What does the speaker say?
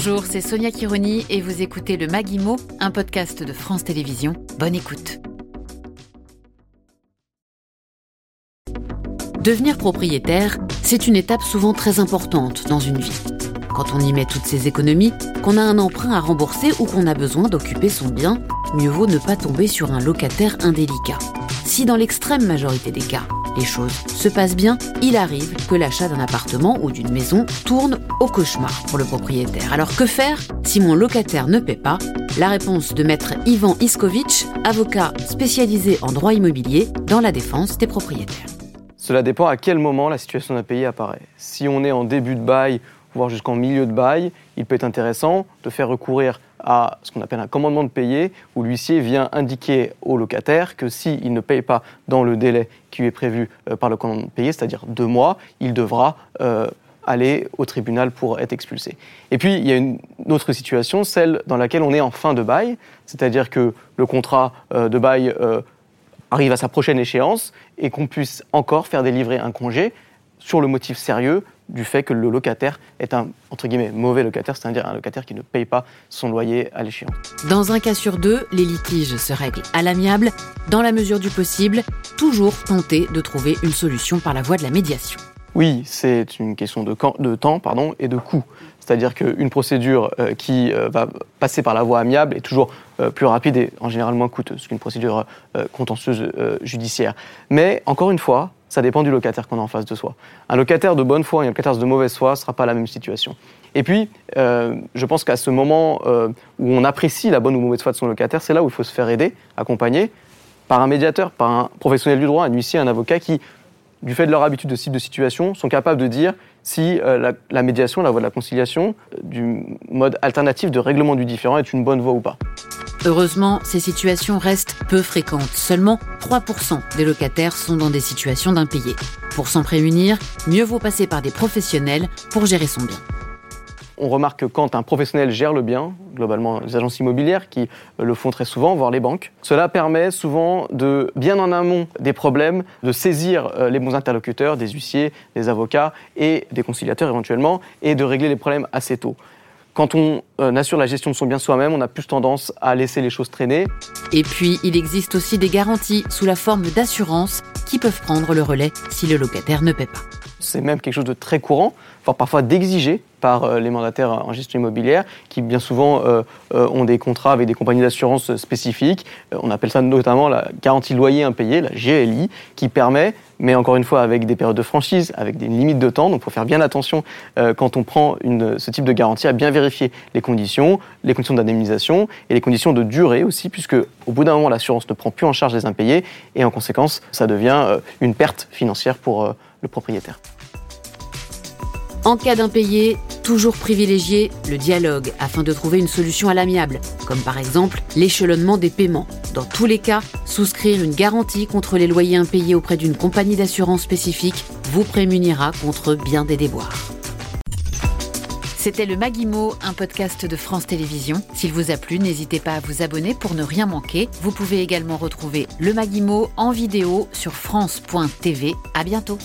Bonjour, c'est Sonia Kironi et vous écoutez le Maguimo, un podcast de France Télévisions. Bonne écoute. Devenir propriétaire, c'est une étape souvent très importante dans une vie. Quand on y met toutes ses économies, qu'on a un emprunt à rembourser ou qu'on a besoin d'occuper son bien, mieux vaut ne pas tomber sur un locataire indélicat. Si dans l'extrême majorité des cas, les choses se passent bien, il arrive que l'achat d'un appartement ou d'une maison tourne au cauchemar pour le propriétaire. Alors que faire si mon locataire ne paie pas? La réponse de maître Ivan Iskovic, avocat spécialisé en droit immobilier dans la défense des propriétaires. Cela dépend à quel moment la situation d'impayé apparaît. Si on est en début de bail, voire jusqu'en milieu de bail, il peut être intéressant de faire recourir à ce qu'on appelle un commandement de payer, où l'huissier vient indiquer au locataire que s'il ne paye pas dans le délai qui lui est prévu euh, par le commandement de payer, c'est-à-dire deux mois, il devra euh, aller au tribunal pour être expulsé. Et puis, il y a une autre situation, celle dans laquelle on est en fin de bail, c'est-à-dire que le contrat euh, de bail arrive à sa prochaine échéance et qu'on puisse encore faire délivrer un congé sur le motif sérieux du fait que le locataire est un entre guillemets mauvais locataire, c'est-à-dire un locataire qui ne paye pas son loyer à l'échéance. Dans un cas sur deux, les litiges se règlent à l'amiable, dans la mesure du possible, toujours tenter de trouver une solution par la voie de la médiation. Oui, c'est une question de, de, temps pardon, et de coût. C'est-à-dire qu'une procédure euh, qui euh, va passer par la voie amiable est toujours euh, plus rapide et en général moins coûteuse qu'une procédure contentieuse judiciaire. Mais encore une fois, ça dépend du locataire qu'on a en face de soi. Un locataire de bonne foi et un locataire de mauvaise foi ne sera pas la même situation. Et puis, euh, je pense qu'à ce moment euh, où on apprécie la bonne ou mauvaise foi de son locataire, c'est là où il faut se faire aider, accompagner par un médiateur, par un professionnel du droit, un huissier, un avocat qui, du fait de leur habitude de type de situation, sont capables de dire si euh, la, la, médiation, la voie de la conciliation, du mode alternatif de règlement du différent est une bonne voie ou pas. Heureusement, ces situations restent peu fréquentes. Seulement 3% des locataires sont dans des situations d'impayés. Pour s'en prémunir, mieux vaut passer par des professionnels pour gérer son bien. On remarque que quand un professionnel gère le bien, globalement les agences immobilières qui le font très souvent, voire les banques, cela permet souvent de, bien en amont des problèmes, de saisir euh, les bons interlocuteurs, des huissiers, des avocats et des conciliateurs éventuellement, et de régler les problèmes assez tôt. Quand on euh, assure la gestion de son bien soi-même, on a plus tendance à laisser les choses traîner. Et puis, il existe aussi des garanties sous la forme d'assurance qui peuvent prendre le relais si le locataire ne paie pas. C'est même quelque chose de très courant, voire parfois d'exiger par euh, les mandataires en gestion immobilière, qui bien souvent euh, euh, ont des contrats avec des compagnies d'assurance spécifiques. on appelle ça notamment la garantie loyer impayé, la GLI, qui permet, mais encore une fois avec des périodes de franchise, avec des limites de temps, donc il faut faire bien attention quand on prend ce type de garantie à bien vérifier les conditions, les conditions d'indemnisation et les conditions de durée aussi, puisque au bout d'un moment l'assurance ne prend plus en charge les impayés et en conséquence ça devient une perte financière pour le propriétaire. En cas d'impayé, toujours privilégier le dialogue afin de trouver une solution à l'amiable, comme par exemple l'échelonnement des paiements. Dans tous les cas, souscrire une garantie contre les loyers impayés auprès d'une compagnie d'assurance spécifique vous prémunira contre bien des déboires. C'était le Maguimo, un podcast de France Télévisions. S'il vous a plu, n'hésitez pas à vous abonner pour ne rien manquer. Vous pouvez également retrouver le Maguimo en vidéo sur France.tv. À bientôt.